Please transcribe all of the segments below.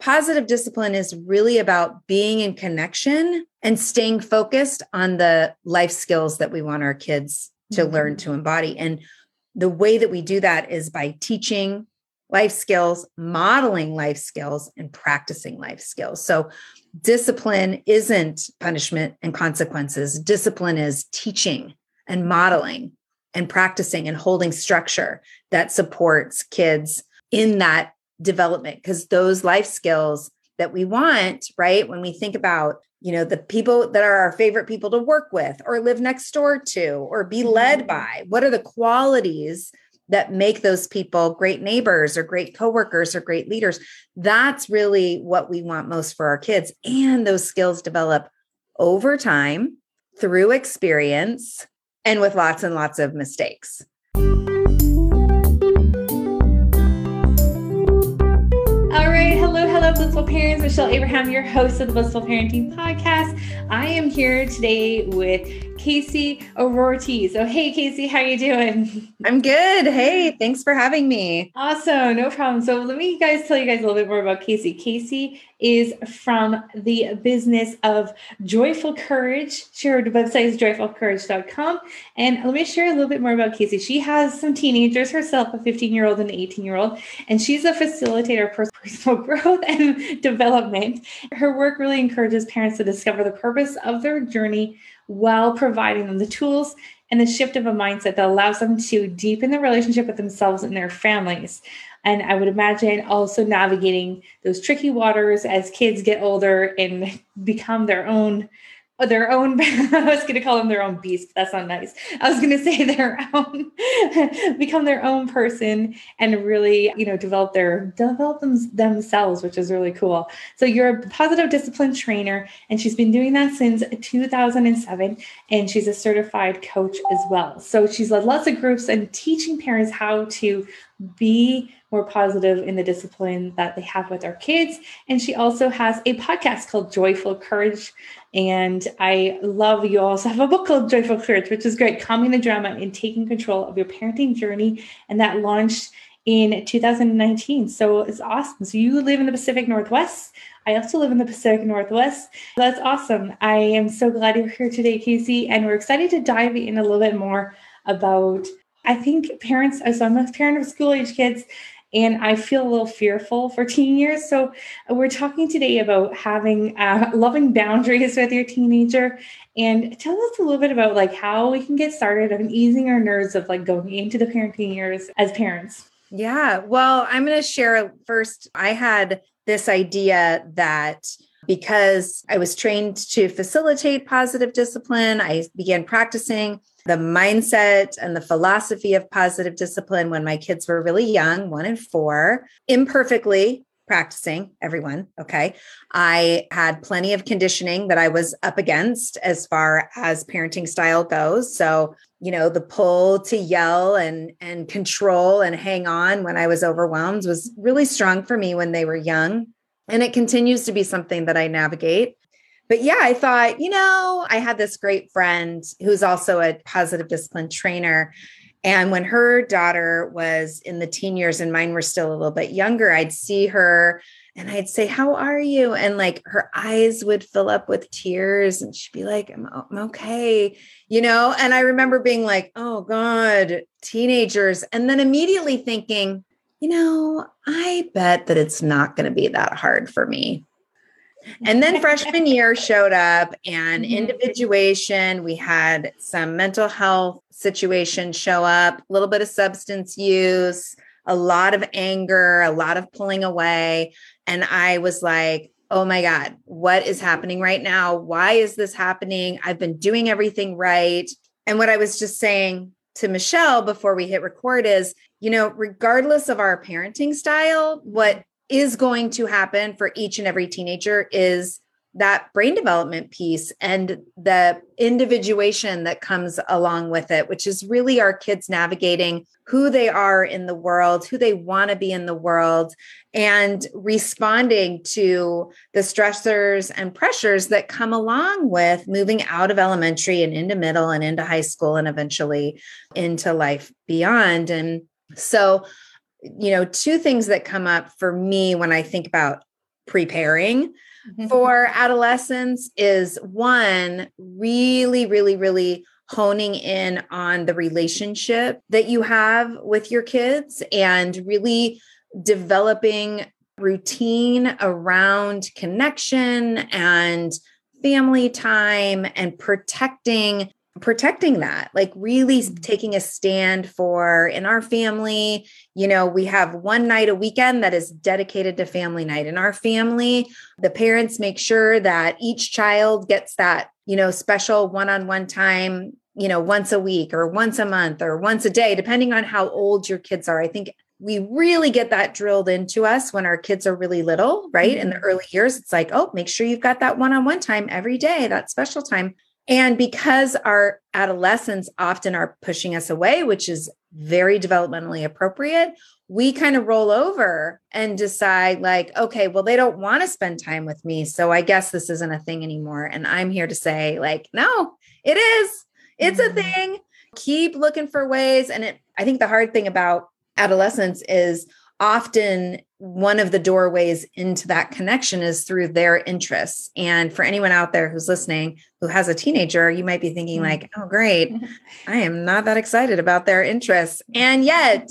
positive discipline is really about being in connection and staying focused on the life skills that we want our kids to mm-hmm. learn to embody. And the way that we do that is by teaching life skills, modeling life skills, and practicing life skills. So, discipline isn't punishment and consequences. Discipline is teaching and modeling and practicing and holding structure that supports kids in that development because those life skills that we want, right? When we think about, you know, the people that are our favorite people to work with or live next door to or be led mm-hmm. by, what are the qualities that make those people great neighbors or great coworkers or great leaders? That's really what we want most for our kids. And those skills develop over time through experience and with lots and lots of mistakes. Blissful Parents. Michelle Abraham, your host of the Blissful Parenting Podcast. I am here today with Casey O'Roarty. So, hey, Casey, how you doing? I'm good. Hey, thanks for having me. Awesome, no problem. So, let me guys tell you guys a little bit more about Casey. Casey is from the business of Joyful Courage. Her website is joyfulcourage.com. And let me share a little bit more about Casey. She has some teenagers herself, a 15 year old and an 18 year old, and she's a facilitator of personal growth and development. Her work really encourages parents to discover the purpose of their journey while providing them the tools and the shift of a mindset that allows them to deepen the relationship with themselves and their families. And I would imagine also navigating those tricky waters as kids get older and become their own Oh, their own i was going to call them their own beast but that's not nice. I was going to say their own become their own person and really you know develop their develop them, themselves which is really cool. So you're a positive discipline trainer and she's been doing that since 2007 and she's a certified coach as well. So she's led lots of groups and teaching parents how to be more positive in the discipline that they have with our kids. And she also has a podcast called Joyful Courage. And I love you also have a book called Joyful Courage, which is great, calming the drama and taking control of your parenting journey. And that launched in 2019. So it's awesome. So you live in the Pacific Northwest. I also live in the Pacific Northwest. That's awesome. I am so glad you're here today, Casey. And we're excited to dive in a little bit more about I think parents, as I'm a parent of school age kids, and I feel a little fearful for teen years. So we're talking today about having uh, loving boundaries with your teenager. And tell us a little bit about like how we can get started on easing our nerves of like going into the parenting years as parents. Yeah. Well, I'm going to share first. I had this idea that because I was trained to facilitate positive discipline, I began practicing the mindset and the philosophy of positive discipline when my kids were really young, one and four, imperfectly practicing everyone. Okay. I had plenty of conditioning that I was up against as far as parenting style goes. So, you know, the pull to yell and and control and hang on when I was overwhelmed was really strong for me when they were young. And it continues to be something that I navigate but yeah, I thought, you know, I had this great friend who's also a positive discipline trainer. And when her daughter was in the teen years and mine were still a little bit younger, I'd see her and I'd say, How are you? And like her eyes would fill up with tears and she'd be like, I'm, I'm okay, you know? And I remember being like, Oh God, teenagers. And then immediately thinking, you know, I bet that it's not going to be that hard for me and then freshman year showed up and mm-hmm. individuation. We had some mental health situations show up, a little bit of substance use, a lot of anger, a lot of pulling away. And I was like, oh my God, what is happening right now? Why is this happening? I've been doing everything right. And what I was just saying to Michelle before we hit record is, you know, regardless of our parenting style, what is going to happen for each and every teenager is that brain development piece and the individuation that comes along with it, which is really our kids navigating who they are in the world, who they want to be in the world, and responding to the stressors and pressures that come along with moving out of elementary and into middle and into high school and eventually into life beyond. And so you know, two things that come up for me when I think about preparing mm-hmm. for adolescence is one, really, really, really honing in on the relationship that you have with your kids and really developing routine around connection and family time and protecting protecting that like really mm-hmm. taking a stand for in our family you know we have one night a weekend that is dedicated to family night in our family the parents make sure that each child gets that you know special one-on-one time you know once a week or once a month or once a day depending on how old your kids are i think we really get that drilled into us when our kids are really little right mm-hmm. in the mm-hmm. early years it's like oh make sure you've got that one-on-one time every day that special time and because our adolescents often are pushing us away, which is very developmentally appropriate, we kind of roll over and decide, like, okay, well, they don't want to spend time with me. So I guess this isn't a thing anymore. And I'm here to say, like, no, it is. It's mm-hmm. a thing. Keep looking for ways. And it, I think the hard thing about adolescence is often one of the doorways into that connection is through their interests. And for anyone out there who's listening who has a teenager, you might be thinking, mm-hmm. like, oh, great, I am not that excited about their interests. And yet,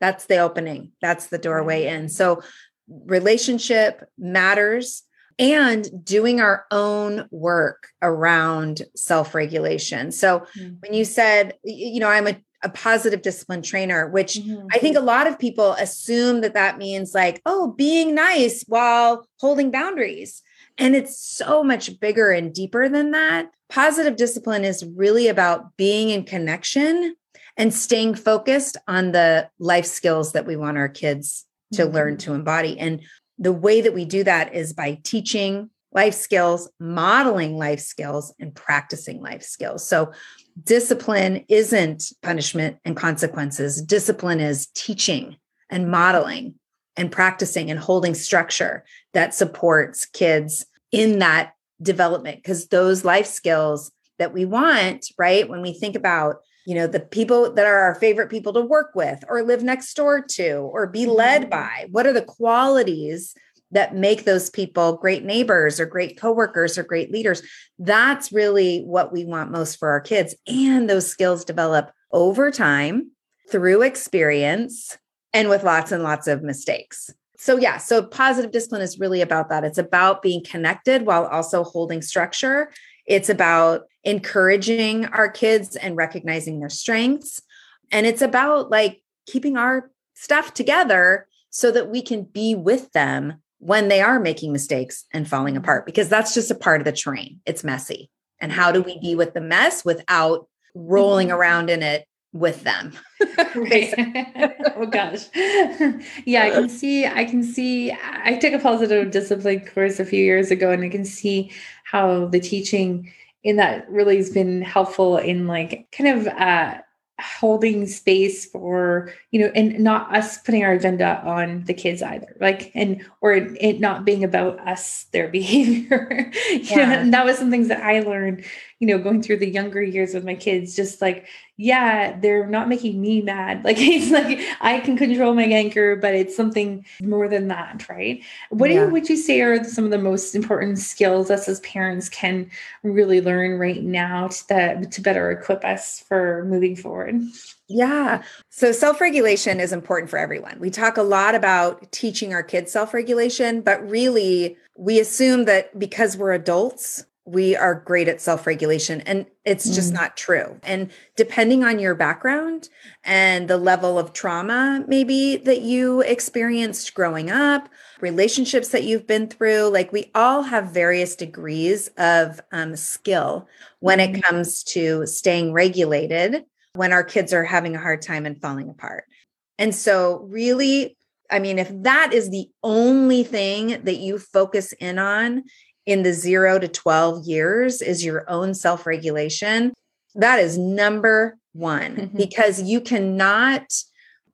that's the opening, that's the doorway in. So, relationship matters and doing our own work around self regulation. So, mm-hmm. when you said, you know, I'm a a positive discipline trainer, which mm-hmm. I think a lot of people assume that that means like, oh, being nice while holding boundaries. And it's so much bigger and deeper than that. Positive discipline is really about being in connection and staying focused on the life skills that we want our kids to mm-hmm. learn to embody. And the way that we do that is by teaching life skills, modeling life skills, and practicing life skills. So, discipline isn't punishment and consequences. Discipline is teaching and modeling and practicing and holding structure that supports kids in that development because those life skills that we want, right? When we think about you know the people that are our favorite people to work with or live next door to or be led mm-hmm. by what are the qualities that make those people great neighbors or great coworkers or great leaders. That's really what we want most for our kids. And those skills develop over time through experience and with lots and lots of mistakes. So, yeah, so positive discipline is really about that. It's about being connected while also holding structure. It's about encouraging our kids and recognizing their strengths. And it's about like keeping our stuff together so that we can be with them when they are making mistakes and falling mm-hmm. apart because that's just a part of the train. It's messy. And how do we be with the mess without rolling mm-hmm. around in it with them? oh gosh. yeah, I can see I can see I took a positive discipline course a few years ago and I can see how the teaching in that really has been helpful in like kind of uh holding space for you know and not us putting our agenda on the kids either like and or it, it not being about us their behavior yeah. and that was some things that i learned you know going through the younger years with my kids just like yeah, they're not making me mad. Like it's like I can control my anger, but it's something more than that, right? What yeah. you, would you say are some of the most important skills us as parents can really learn right now to that to better equip us for moving forward? Yeah. So self regulation is important for everyone. We talk a lot about teaching our kids self regulation, but really we assume that because we're adults, we are great at self regulation. And it's just mm. not true. And depending on your background and the level of trauma, maybe that you experienced growing up, relationships that you've been through, like we all have various degrees of um, skill when it mm. comes to staying regulated when our kids are having a hard time and falling apart. And so, really, I mean, if that is the only thing that you focus in on in the zero to 12 years is your own self regulation. That is number one, mm-hmm. because you cannot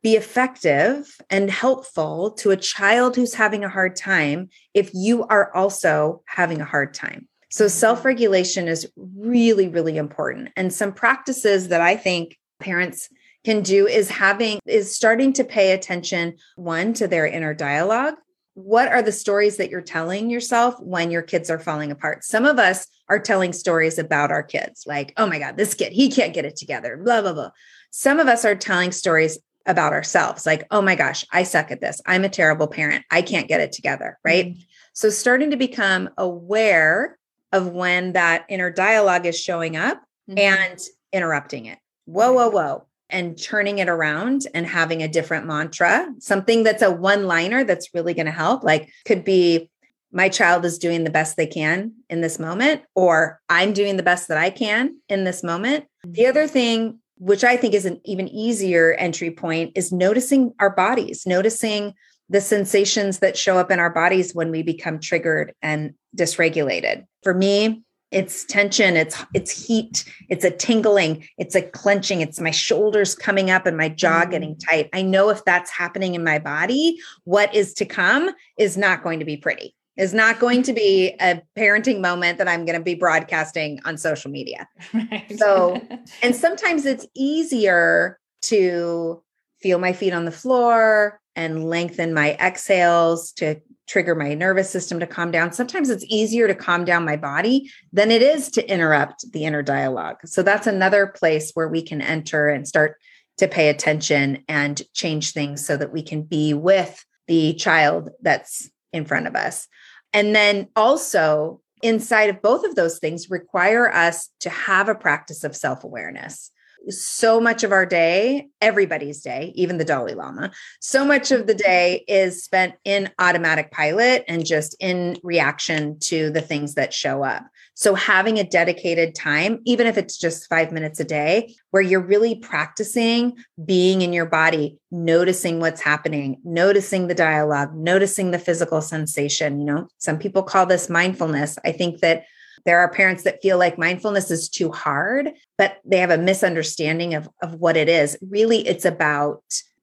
be effective and helpful to a child who's having a hard time if you are also having a hard time. So, mm-hmm. self regulation is really, really important. And some practices that I think parents can do is having, is starting to pay attention, one, to their inner dialogue what are the stories that you're telling yourself when your kids are falling apart? Some of us are telling stories about our kids, like, oh my God, this kid, he can't get it together, blah, blah, blah. Some of us are telling stories about ourselves, like, oh my gosh, I suck at this. I'm a terrible parent. I can't get it together. Right. Mm-hmm. So, starting to become aware of when that inner dialogue is showing up mm-hmm. and interrupting it. Whoa, whoa, whoa and turning it around and having a different mantra, something that's a one liner that's really going to help. Like, could be, my child is doing the best they can in this moment, or I'm doing the best that I can in this moment. The other thing, which I think is an even easier entry point, is noticing our bodies, noticing the sensations that show up in our bodies when we become triggered and dysregulated. For me, it's tension it's it's heat it's a tingling it's a clenching it's my shoulders coming up and my jaw mm. getting tight i know if that's happening in my body what is to come is not going to be pretty is not going to be a parenting moment that i'm going to be broadcasting on social media right. so and sometimes it's easier to feel my feet on the floor and lengthen my exhales to trigger my nervous system to calm down. Sometimes it's easier to calm down my body than it is to interrupt the inner dialogue. So that's another place where we can enter and start to pay attention and change things so that we can be with the child that's in front of us. And then also, inside of both of those things, require us to have a practice of self awareness so much of our day, everybody's day, even the Dalai Lama, so much of the mm-hmm. day is spent in automatic pilot and just in reaction to the things that show up. So, having a dedicated time, even if it's just five minutes a day, where you're really practicing being in your body, noticing what's happening, noticing the dialogue, noticing the physical sensation. You know, some people call this mindfulness. I think that there are parents that feel like mindfulness is too hard, but they have a misunderstanding of, of what it is. Really, it's about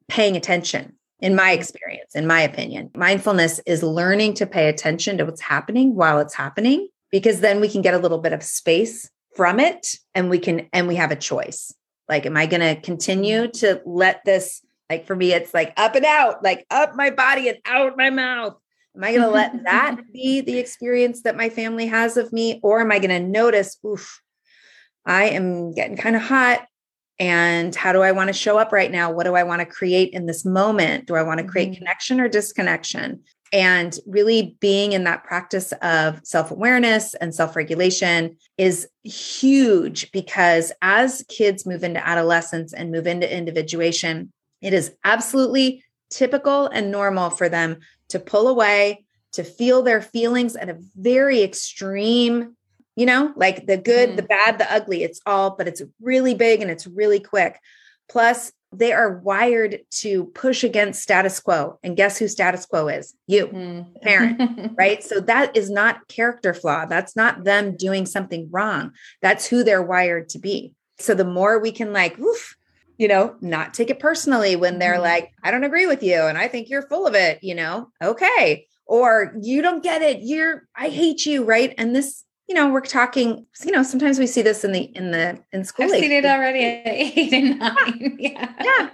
paying attention, in my experience, in my opinion. Mindfulness is learning to pay attention to what's happening while it's happening, because then we can get a little bit of space from it and we can, and we have a choice. Like, am I going to continue to let this, like for me, it's like up and out, like up my body and out my mouth Am I going to let that be the experience that my family has of me? Or am I going to notice, oof, I am getting kind of hot. And how do I want to show up right now? What do I want to create in this moment? Do I want to create mm-hmm. connection or disconnection? And really being in that practice of self awareness and self regulation is huge because as kids move into adolescence and move into individuation, it is absolutely typical and normal for them to pull away, to feel their feelings at a very extreme, you know, like the good, mm-hmm. the bad, the ugly. It's all, but it's really big and it's really quick. Plus, they are wired to push against status quo. And guess who status quo is? You, mm. parent, right? So that is not character flaw. That's not them doing something wrong. That's who they're wired to be. So the more we can like, oof, you know, not take it personally when they're mm-hmm. like, I don't agree with you and I think you're full of it, you know, okay. Or you don't get it. You're, I hate you. Right. And this, you know, we're talking, you know, sometimes we see this in the, in the, in school. I've seen it already at eight and nine. Yeah. yeah.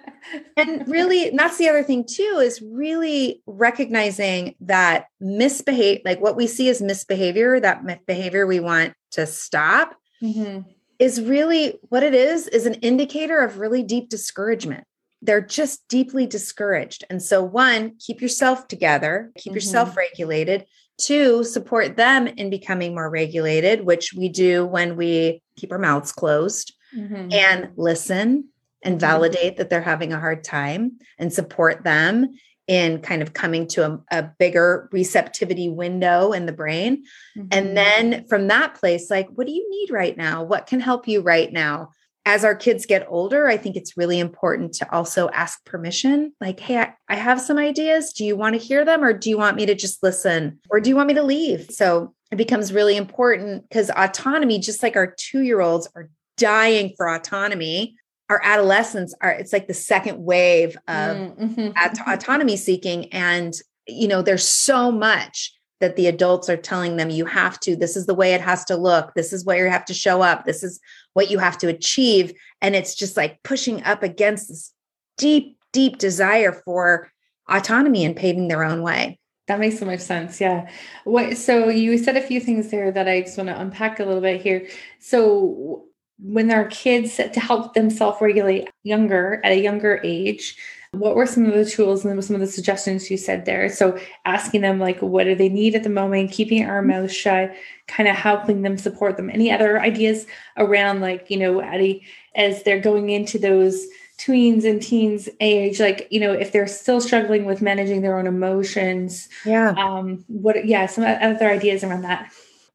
And really, and that's the other thing too, is really recognizing that misbehave, like what we see as misbehavior, that behavior we want to stop. Mm-hmm is really what it is is an indicator of really deep discouragement they're just deeply discouraged and so one keep yourself together keep mm-hmm. yourself regulated two support them in becoming more regulated which we do when we keep our mouths closed mm-hmm. and listen and mm-hmm. validate that they're having a hard time and support them in kind of coming to a, a bigger receptivity window in the brain. Mm-hmm. And then from that place, like, what do you need right now? What can help you right now? As our kids get older, I think it's really important to also ask permission. Like, hey, I, I have some ideas. Do you want to hear them or do you want me to just listen or do you want me to leave? So it becomes really important because autonomy, just like our two year olds are dying for autonomy, our adolescents are it's like the second wave of mm-hmm. aut- autonomy seeking and you know there's so much that the adults are telling them you have to this is the way it has to look this is where you have to show up this is what you have to achieve and it's just like pushing up against this deep deep desire for autonomy and paving their own way That makes so much sense. Yeah. What so you said a few things there that I just want to unpack a little bit here. So when there are kids to help them self-regulate younger at a younger age, what were some of the tools and some of the suggestions you said there? So asking them like what do they need at the moment, keeping our mm-hmm. mouth shut, kind of helping them support them. Any other ideas around like, you know, Addie, as they're going into those tweens and teens age like you know if they're still struggling with managing their own emotions yeah um what yeah some other ideas around that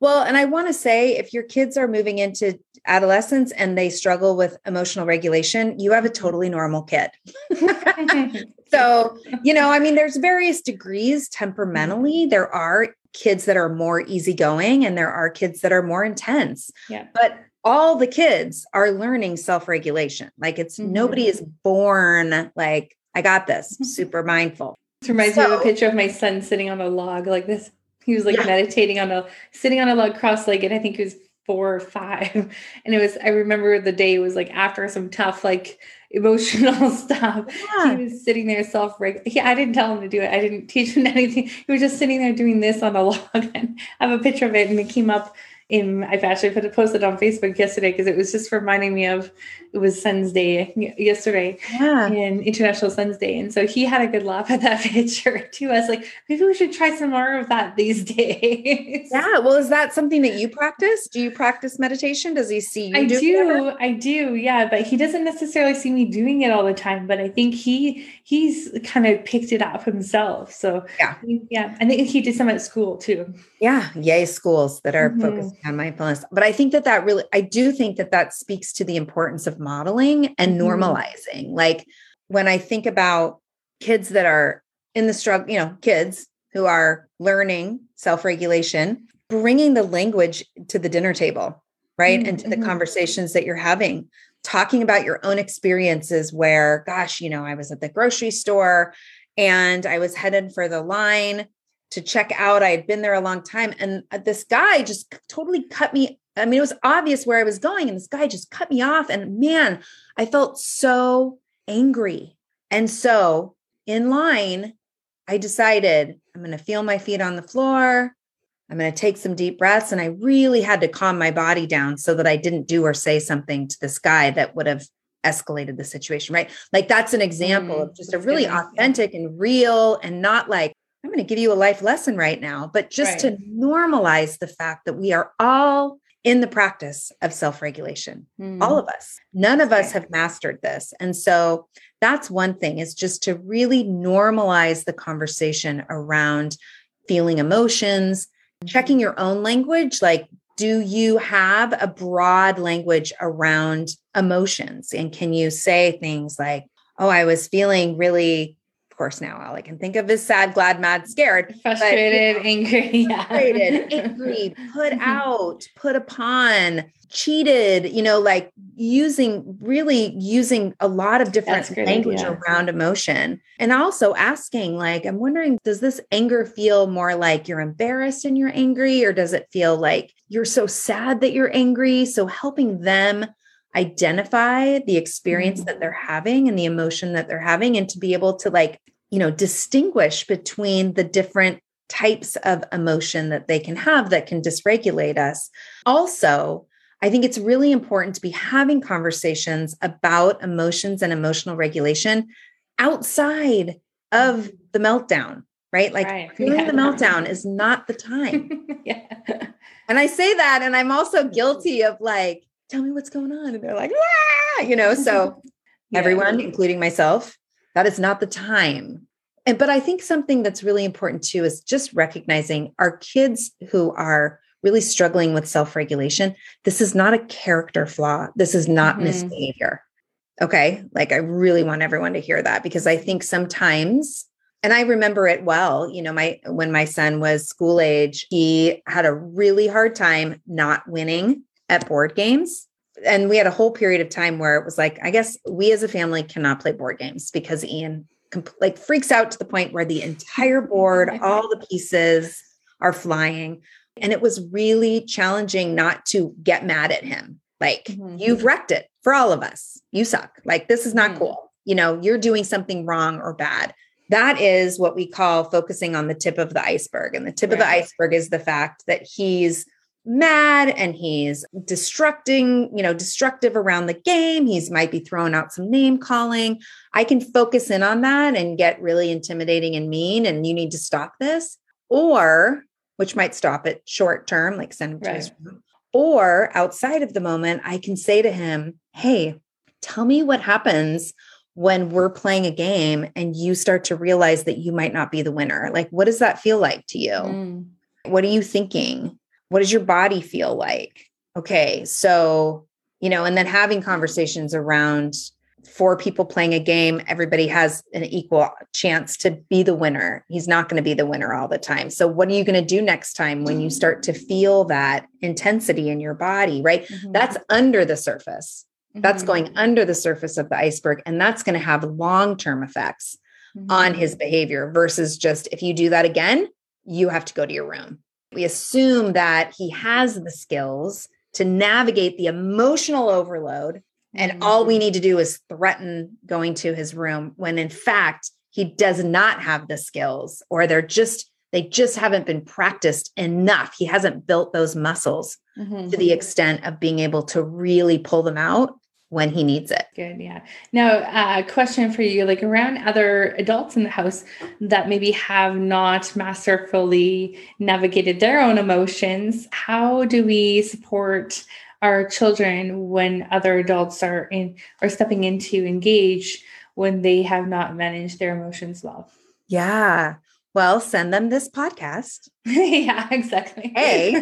well and i want to say if your kids are moving into adolescence and they struggle with emotional regulation you have a totally normal kid so you know i mean there's various degrees temperamentally there are kids that are more easygoing and there are kids that are more intense yeah but all the kids are learning self-regulation. Like it's mm-hmm. nobody is born like I got this, mm-hmm. super mindful. This reminds so, me of a picture of my son sitting on a log like this. He was like yeah. meditating on a sitting on a log cross-legged. I think he was four or five. And it was, I remember the day was like after some tough, like emotional stuff. Yeah. He was sitting there self regulating. I didn't tell him to do it. I didn't teach him anything. He was just sitting there doing this on a log. And I have a picture of it and it came up in I've actually put it posted on Facebook yesterday because it was just reminding me of it was Son's Day yesterday yeah. and International Son's Day. And so he had a good laugh at that picture too. I was like, maybe we should try some more of that these days. Yeah. Well, is that something that you practice? Do you practice meditation? Does he see you? I do. do I do. Yeah. But he doesn't necessarily see me doing it all the time. But I think he he's kind of picked it up himself. So yeah. Yeah. I think he did some at school too. Yeah. Yay, schools that are mm-hmm. focusing on mindfulness. But I think that that really, I do think that that speaks to the importance of modeling and mm-hmm. normalizing. Like when I think about kids that are in the struggle, you know, kids who are learning self regulation, bringing the language to the dinner table, right? Mm-hmm. And to the mm-hmm. conversations that you're having, talking about your own experiences where, gosh, you know, I was at the grocery store and I was headed for the line to check out. I had been there a long time. And uh, this guy just totally cut me I mean, it was obvious where I was going, and this guy just cut me off. And man, I felt so angry. And so in line, I decided I'm going to feel my feet on the floor. I'm going to take some deep breaths. And I really had to calm my body down so that I didn't do or say something to this guy that would have escalated the situation, right? Like that's an example mm, of just a really authentic and real and not like, I'm going to give you a life lesson right now, but just right. to normalize the fact that we are all in the practice of self regulation. Mm. All of us. None of us have mastered this. And so that's one thing is just to really normalize the conversation around feeling emotions, checking your own language. Like, do you have a broad language around emotions? And can you say things like, oh, I was feeling really course, now all I can think of is sad, glad, mad, scared, frustrated, but, angry, yeah. frustrated, angry, put mm-hmm. out, put upon, cheated, you know, like using really using a lot of different language around emotion. And also asking, like, I'm wondering, does this anger feel more like you're embarrassed and you're angry, or does it feel like you're so sad that you're angry? So helping them identify the experience mm-hmm. that they're having and the emotion that they're having and to be able to like you know distinguish between the different types of emotion that they can have that can dysregulate us also i think it's really important to be having conversations about emotions and emotional regulation outside of the meltdown right like right. feeling yeah. the meltdown is not the time yeah and i say that and i'm also guilty of like tell me what's going on. And they're like, ah! you know, so yeah. everyone, including myself, that is not the time. And but I think something that's really important too is just recognizing our kids who are really struggling with self-regulation. This is not a character flaw. This is not mm-hmm. misbehavior. Okay. Like I really want everyone to hear that because I think sometimes and I remember it well, you know, my when my son was school age, he had a really hard time not winning at board games. And we had a whole period of time where it was like, I guess we as a family cannot play board games because Ian comp- like freaks out to the point where the entire board, all the pieces are flying. And it was really challenging not to get mad at him. Like, mm-hmm. you've wrecked it for all of us. You suck. Like, this is not mm-hmm. cool. You know, you're doing something wrong or bad. that is what we call focusing on the tip of the iceberg. And the tip right. of the iceberg is the fact that he's mad and he's destructing, you know, destructive around the game. He's might be throwing out some name calling. I can focus in on that and get really intimidating and mean, and you need to stop this. Or, which might stop it short term, like send him to right. his room. Or outside of the moment, I can say to him, Hey, tell me what happens when we're playing a game and you start to realize that you might not be the winner? Like, what does that feel like to you? Mm. What are you thinking? What does your body feel like? Okay. So, you know, and then having conversations around four people playing a game, everybody has an equal chance to be the winner. He's not going to be the winner all the time. So, what are you going to do next time when you start to feel that intensity in your body, right? Mm-hmm. That's under the surface. That's mm-hmm. going under the surface of the iceberg. And that's going to have long term effects mm-hmm. on his behavior versus just if you do that again, you have to go to your room. We assume that he has the skills to navigate the emotional overload. And mm-hmm. all we need to do is threaten going to his room when in fact, he does not have the skills or they're just they just haven't been practiced enough. He hasn't built those muscles mm-hmm. to the extent of being able to really pull them out when he needs it. Good. Yeah. Now, a uh, question for you like around other adults in the house that maybe have not masterfully navigated their own emotions, how do we support our children when other adults are in are stepping in to engage when they have not managed their emotions well? Yeah. Well, send them this podcast. yeah, exactly. Hey,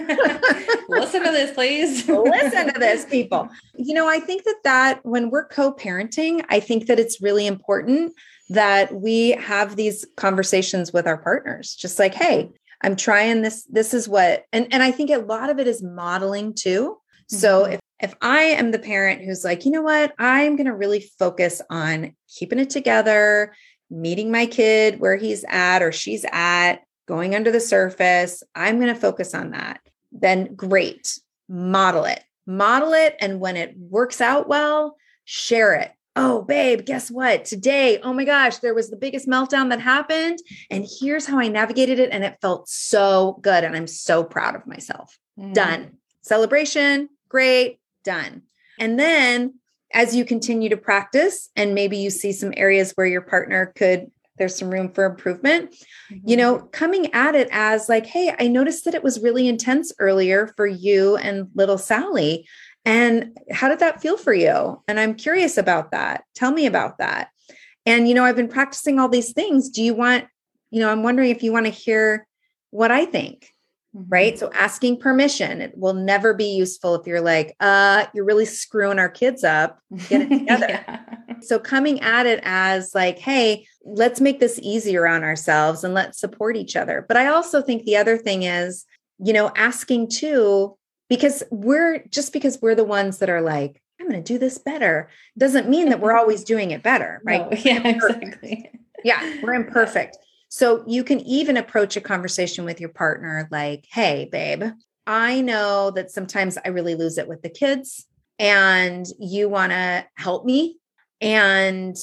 listen to this, please. listen to this, people. You know, I think that that when we're co-parenting, I think that it's really important that we have these conversations with our partners. Just like, hey, I'm trying this. This is what, and and I think a lot of it is modeling too. Mm-hmm. So if if I am the parent who's like, you know what, I'm going to really focus on keeping it together meeting my kid where he's at or she's at, going under the surface. I'm going to focus on that. Then great, model it, model it. And when it works out well, share it. Oh, babe, guess what? Today, oh my gosh, there was the biggest meltdown that happened. And here's how I navigated it. And it felt so good. And I'm so proud of myself. Mm. Done. Celebration, great, done. And then as you continue to practice and maybe you see some areas where your partner could there's some room for improvement. Mm-hmm. you know coming at it as like hey i noticed that it was really intense earlier for you and little sally and how did that feel for you? And i'm curious about that. Tell me about that. And you know i've been practicing all these things. Do you want you know i'm wondering if you want to hear what i think Mm-hmm. Right. So asking permission, it will never be useful if you're like, uh, you're really screwing our kids up. Get it together. yeah. So coming at it as like, hey, let's make this easier on ourselves and let's support each other. But I also think the other thing is, you know, asking too, because we're just because we're the ones that are like, I'm going to do this better doesn't mean that we're always doing it better. Right. No, yeah, exactly. Yeah. We're imperfect. So you can even approach a conversation with your partner like, hey, babe, I know that sometimes I really lose it with the kids and you want to help me. And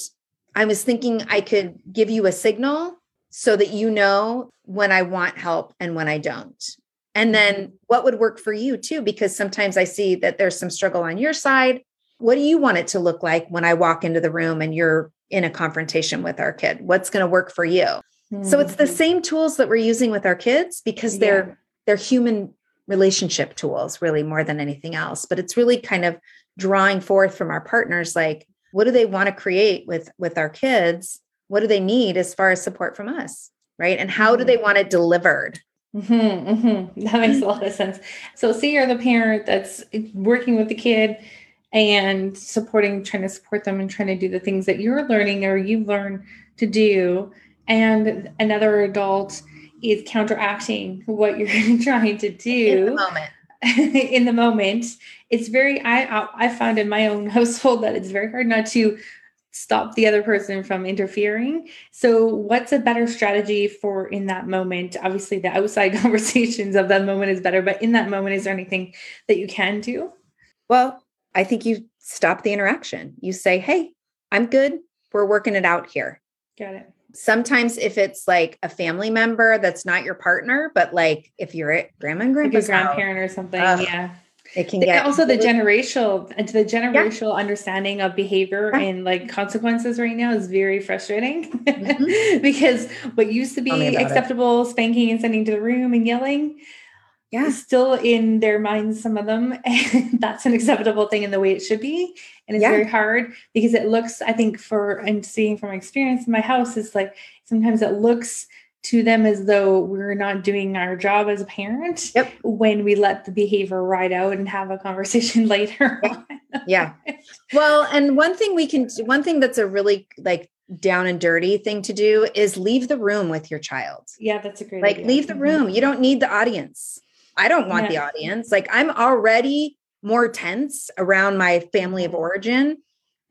I was thinking I could give you a signal so that you know when I want help and when I don't. And then mm-hmm. what would work for you too? Because sometimes I see that there's some struggle on your side. What do you want it to look like when I walk into the room and you're in a confrontation with our kid? What's going to work for you? So it's the mm-hmm. same tools that we're using with our kids because they're yeah. they're human relationship tools really more than anything else, but it's really kind of drawing forth from our partners like what do they want to create with with our kids? What do they need as far as support from us? Right? And how do they mm-hmm. want it delivered? Mm-hmm, mm-hmm. That makes a lot of sense. So, see, you're the parent that's working with the kid and supporting, trying to support them and trying to do the things that you're learning or you've learned to do and another adult is counteracting what you're trying to do in the moment. in the moment, it's very. I I found in my own household that it's very hard not to stop the other person from interfering. So, what's a better strategy for in that moment? Obviously, the outside conversations of that moment is better, but in that moment, is there anything that you can do? Well, I think you stop the interaction. You say, "Hey, I'm good. We're working it out here." Got it sometimes if it's like a family member that's not your partner, but like if you're at grandma and like a grandpa's house, grandparent or something. Yeah. it can get also the generational and the generational understanding of behavior Yeah. and like consequences right now is very frustrating Mhm. because what used to be about it. acceptable spanking and sending to the room and yelling yeah. still in their minds some of them and that's an acceptable thing in the way it should be and it's Yeah. very hard because it looks i think for and seeing from experience in my house it's like sometimes it looks to them as though we're not doing our job as a parent Yep. when we let the behavior ride out and have a conversation later Yeah. on. Yeah. Well, and one thing we can one thing that's a really like down and dirty thing to do is leave the room with your child. yeah that's a great Like idea. leave the Mhm. room. You don't need the audience. I don't want the audience. Like I'm already more tense around my family of origin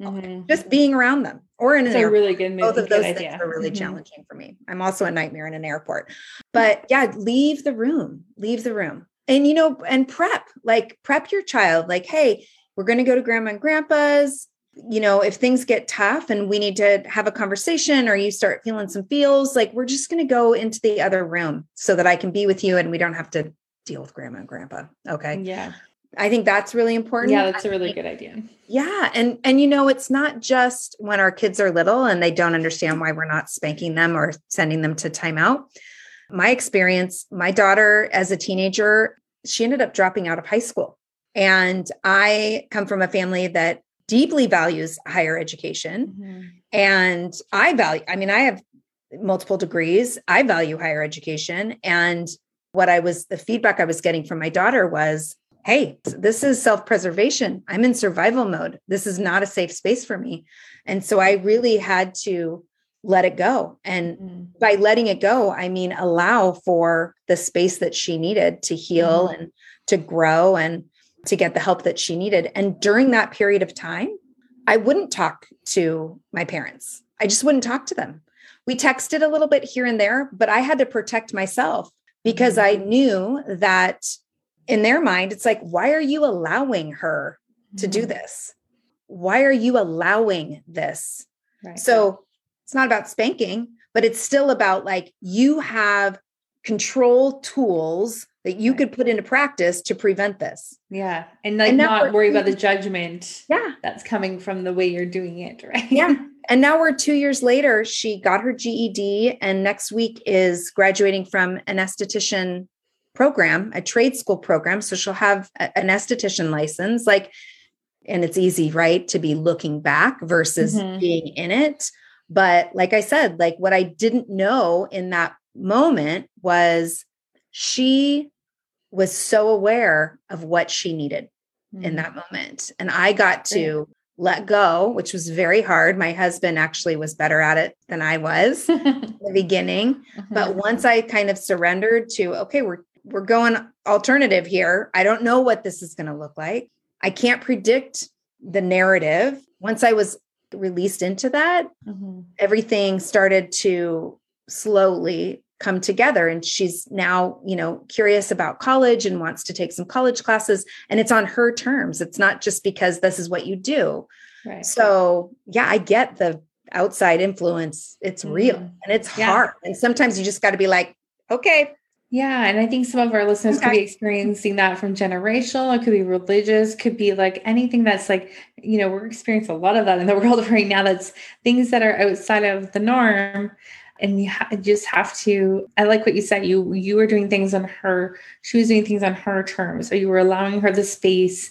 Mhm. just being around them or in an a airport. really good move both of good those idea. things are really Mhm. challenging for me. I'm also a nightmare in an airport. But yeah, leave the room. Leave the room. And you know, and prep, like prep your child. Like, hey, we're going to go to grandma and grandpa's. You know, if things get tough and we need to have a conversation or you start feeling some feels, like we're just going to go into the other room so that I can be with you and we don't have to deal with grandma and grandpa. Okay. yeah I think that's really important. yeah that's a really good idea Yeah, and and you know it's not just when our kids are little and they don't understand why we're not spanking them or sending them to timeout. My experience, my daughter as a teenager, she ended up dropping out of high school. And I come from a family that deeply values higher education Mhm. and I value I mean I have multiple degrees. I value higher education and what I was the feedback I was getting from my daughter was hey, this is self preservation. I'm in survival mode. This is not a safe space for me. And so I really had to let it go. And Mhm. by letting it go, I mean, allow for the space that she needed to heal and to grow and to get the help that she needed. And during that period of time, I wouldn't talk to my parents. I just wouldn't talk to them. We texted a little bit here and there, but I had to protect myself because I knew that in their mind, it's like, why are you allowing her to do Mhm. this? Why are you allowing this? Right. So it's not about spanking, but it's still about like you have control tools that you Right. could put into practice to prevent this. yeah and like And not worry about the judgment Yeah. that's coming from the way you're doing it right Yeah. And now we're two years later. She got her GED, and next week is graduating from an esthetician program, a trade school program. So she'll have a- an esthetician license. Like, and it's easy, right, to be looking back versus Mhm. being in it. But like I said, like what I didn't know in that moment was she was so aware of what she needed Mm-hmm. in that moment. And I got to let go, which was very hard. My husband actually was better at it than I was in the beginning. But Mm-hmm. once I kind of surrendered to, okay, we're we're going alternative here. I don't know what this is going to look like. I can't predict the narrative. Once I was released into that, Mhm. everything started to slowly come together. And she's now you know curious about college and wants to take some college classes. And it's on her terms. It's not just because this is what you do. Right. So yeah i get the outside influence. It's real Mhm. and it's Yeah. hard. And sometimes you just got to be like okay. Yeah, and I think some of our listeners could be experiencing that from generational. It could be religious, could be like anything that's like, you know, we're experiencing a lot of that in the world right now. That's things that are outside of the norm, and you ha- just have to. I like what you said. You you were doing things on her. She was doing things on her terms. So you were allowing her the space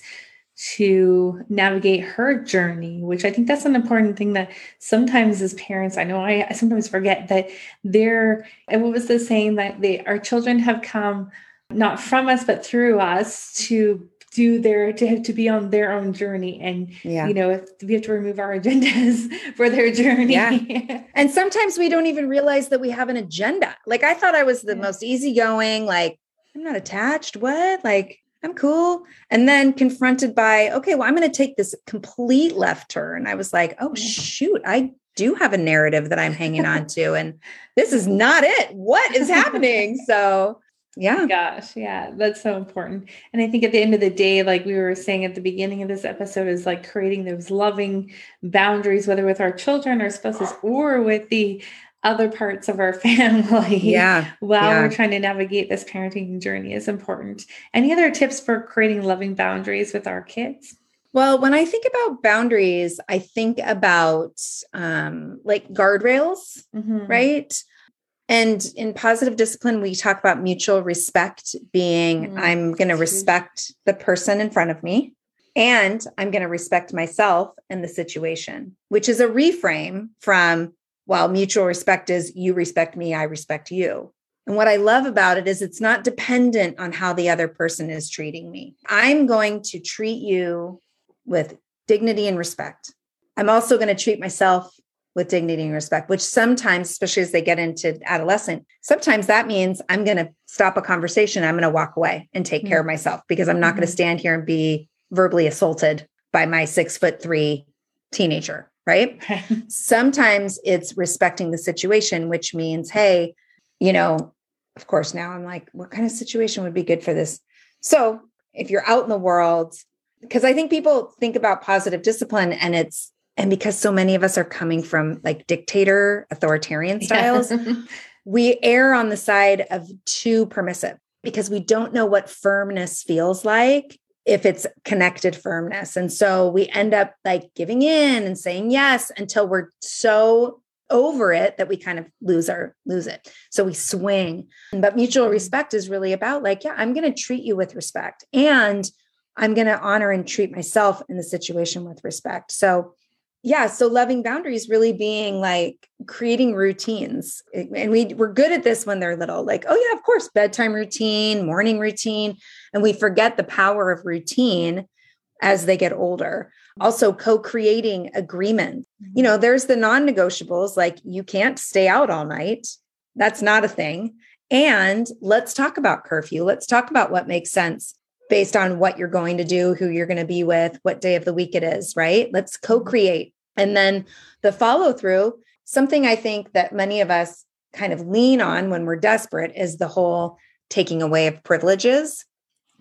to navigate her journey, which I think that's an important thing that sometimes as parents, I know I, I sometimes forget that they're and what was the saying that they our children have come not from us but through us to do their to have to be on their own journey and yeah. you know we have to remove our agendas for their journey. Yeah. and sometimes we don't even realize that we have an agenda. Like i thought i was the Yeah. most easygoing like i'm not attached. What? Like i'm cool. And then confronted by okay well i'm going to take this complete left turn. I was like oh shoot. I do have a narrative that i'm hanging on to and this is not it. What is happening? So yeah Gosh, yeah, that's so important. And I think at the end of the day, like we were saying at the beginning of this episode, is like creating those loving boundaries, whether with our children, our spouses, or with the other parts of our family yeah while yeah. we're trying to navigate this parenting journey is important. Any other tips for creating loving boundaries with our kids? Well, when I think about boundaries, I think about um, like guardrails, mm-hmm. right? And in positive discipline, we talk about mutual respect being mm-hmm. I'm going to respect the person in front of me and I'm going to respect myself and the situation, which is a reframe from, well, mutual respect is you respect me, I respect you. And what I love about it is it's not dependent on how the other person is treating me. I'm going to treat you with dignity and respect. I'm also going to treat myself with dignity and respect, which sometimes, especially as they get into adolescent, sometimes that means I'm going to stop a conversation. I'm going to walk away and take mm-hmm. care of myself because I'm not mm-hmm. going to stand here and be verbally assaulted by my six foot three teenager. Right. sometimes it's respecting the situation, which means, hey, you know, of course, now I'm like, what kind of situation would be good for this? So if you're out in the world, because I think people think about positive discipline and it's and because so many of us are coming from like dictator authoritarian styles we err on the side of too permissive because we don't know what firmness feels like if it's connected firmness and so we end up like giving in and saying yes until we're so over it that we kind of lose our lose it so we swing but mutual mm-hmm. respect is really about like yeah i'm going to treat you with respect and I'm going to honor and treat myself in the situation with respect. So, yeah, so loving boundaries really being like creating routines. Eh, and we we're good at this when they're little. Like, oh yeah, of course, bedtime routine, morning routine, and we forget the power of routine as they get older. Mm-hmm. Also co-creating agreements. You know, there's the non-negotiables like you can't stay out all night. That's not a thing. And let's talk about curfew. Let's talk about what makes sense based on what you're going to do, who you're going to be with, what day of the week it is, right? Let's co create. And then the follow through, something I think that many of us kind of lean on when we're desperate is the whole taking away of privileges.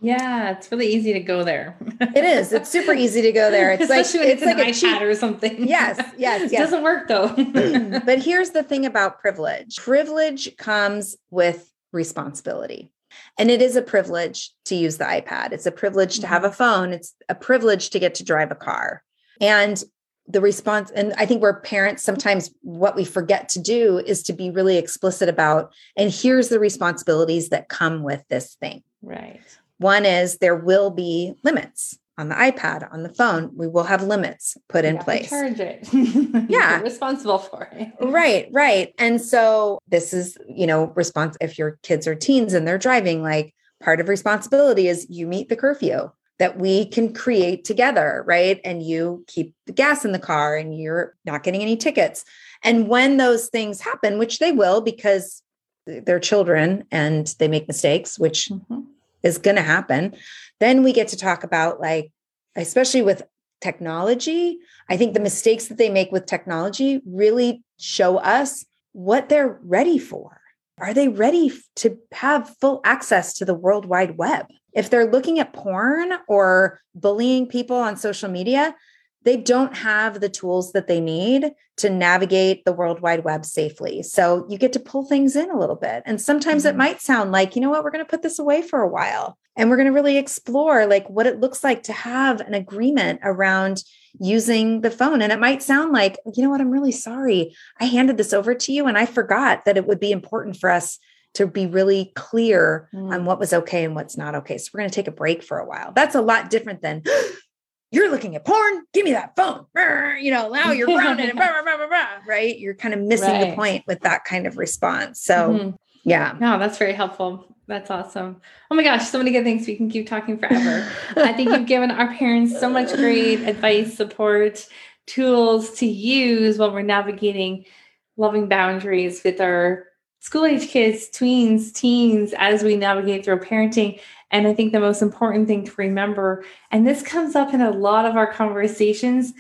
Yeah, it's really easy to go there. it is. It's super easy to go there. It's Especially like it's, it's like a cheat or something. Yes, yes, yes. It doesn't work though. but here's the thing about privilege. Privilege comes with responsibility. And it is a privilege to use the iPad. It's a privilege to have mm-hmm. a phone. It's a privilege to get to drive a car. And the response, and I think we're parents, sometimes what we forget to do is to be really explicit about, and here's the responsibilities that come with this thing. Right. One is there will be limits on the iPad, on the phone, we will have limits put in place. charge it. yeah. responsible for it. right, right. And so this is, you know, response if your kids are teens and they're driving, like part of responsibility is you meet the curfew that we can create together, right? And you keep the gas in the car and you're not getting any tickets. And when those things happen, which they will because they're children and they make mistakes, which mm-hmm. Is going to happen then we get to talk about like, especially with technology, I think the mistakes that they make with technology really show us what they're ready for. Are they ready to have full access to the World Wide Web? If they're looking at porn or bullying people on social media, they don't have the tools that they need to navigate the World Wide Web safely. So you get to pull things in a little bit. And sometimes mm-hmm. it might sound like, you know what, we're going to put this away for a while. And we're going to really explore like what it looks like to have an agreement around using the phone. And it might sound like, you know what, I'm really sorry. I handed this over to you and I forgot that it would be important for us to be really clear mm. on what was okay and what's not okay. So we're going to take a break for a while. That's a lot different than you're looking at porn. Give me that phone. You know, now you're grounded and blah, blah, blah, right? You're kind of missing right. the point with that kind of response. So, mm-hmm. yeah. No, that's very helpful. That's awesome. Oh my gosh, so many good things. We can keep talking forever. I think you've given our parents so much great advice, support, tools to use while we're navigating loving boundaries with our school age kids, tweens, teens as we navigate through parenting. And I think the most important thing to remember, and this comes up in a lot of our conversations,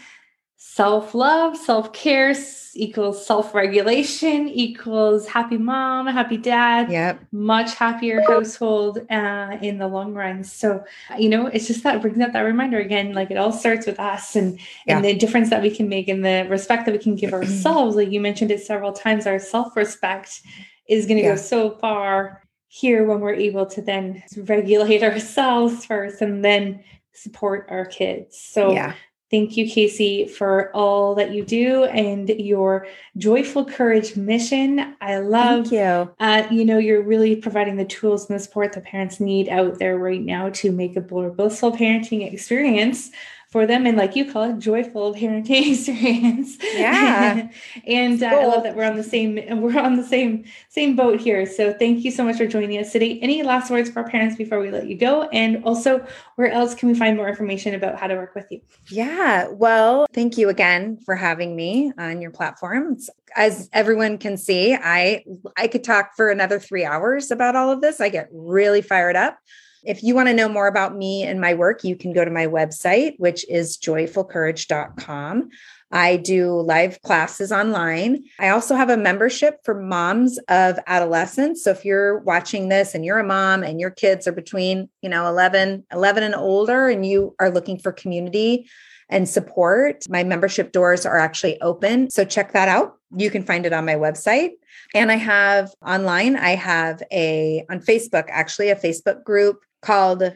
self love, self care equals self regulation equals happy mom, happy dad, yep. much happier household uh, in the long run. So, you know, it's just that brings up that reminder again like it all starts with us and, yeah. and the difference that we can make and the respect that we can give ourselves. like you mentioned it several times, our self respect is going to yeah. go so far here when we're able to then regulate ourselves first and then support our kids. So, yeah. Thank you, Casey, for all that you do and your joyful courage mission. I love Thank you. Uh, you know, you're really providing the tools and the support that parents need out there right now to make a more blissful parenting experience for them. And like you call it joyful parenting experience. Yeah. And uh, cool. i love that we're on the same we're on the same same boat here. So thank you so much for joining us today. Any last words for our parents before we let you go? And also where else can we find more information about how to work with you? Yeah. Well thank you again for having me on your platform. As everyone can see i i could talk for another three hours about all of this. I get really fired up if you want to know more about me and my work, you can go to my website, which is joyfulcourage.com. I do live classes online. I also have a membership for moms of adolescents. So if you're watching this and you're a mom and your kids are between, you know, 11, 11 and older and you are looking for community and support, my membership doors are actually open. So check that out. You can find it on my website. And I have online, I have a on Facebook, actually, a Facebook group called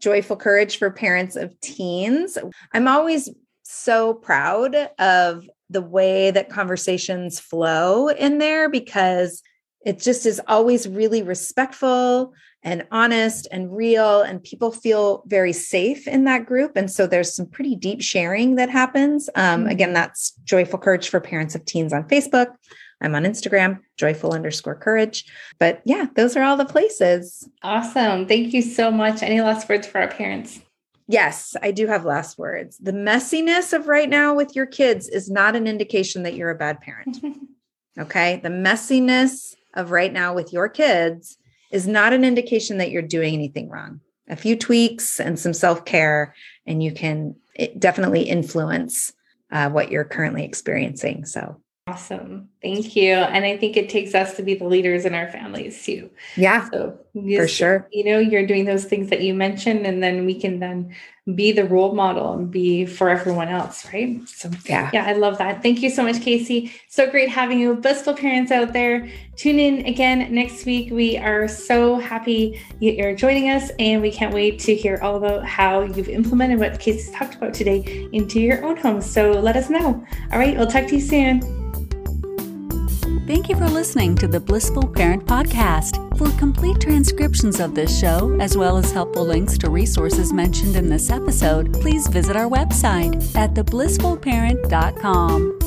Joyful Courage for Parents of Teens. I'm always so proud of the way that conversations flow in there because it just is always really respectful and honest and real and people feel very safe in that group and so there's some pretty deep sharing that happens um, mm-hmm. again that's joyful courage for parents of teens on facebook I'm on Instagram, joyful underscore courage. But yeah, those are all the places. Awesome. Thank you so much. Any last words for our parents? Yes, I do have last words. The messiness of right now with your kids is not an indication that you're a bad parent. okay. The messiness of right now with your kids is not an indication that you're doing anything wrong. A few tweaks and some self care, and you can definitely influence uh, what you're currently experiencing. So Awesome. Thank you. And I think it takes us to be the leaders in our families too. Yeah. So for sure. You know, you're doing those things that you mentioned, and then we can then be the role model and be for everyone else, right? So yeah, yeah, I love that. Thank you so much, Casey. So great having you, blissful parents out there. Tune in again next week. We are so happy you're joining us, and we can't wait to hear all about how you've implemented what Casey's talked about today into your own home. So let us know. All right, we'll talk to you soon. Thank you for listening to the Blissful Parent Podcast. For complete transcriptions of this show, as well as helpful links to resources mentioned in this episode, please visit our website at theblissfulparent.com.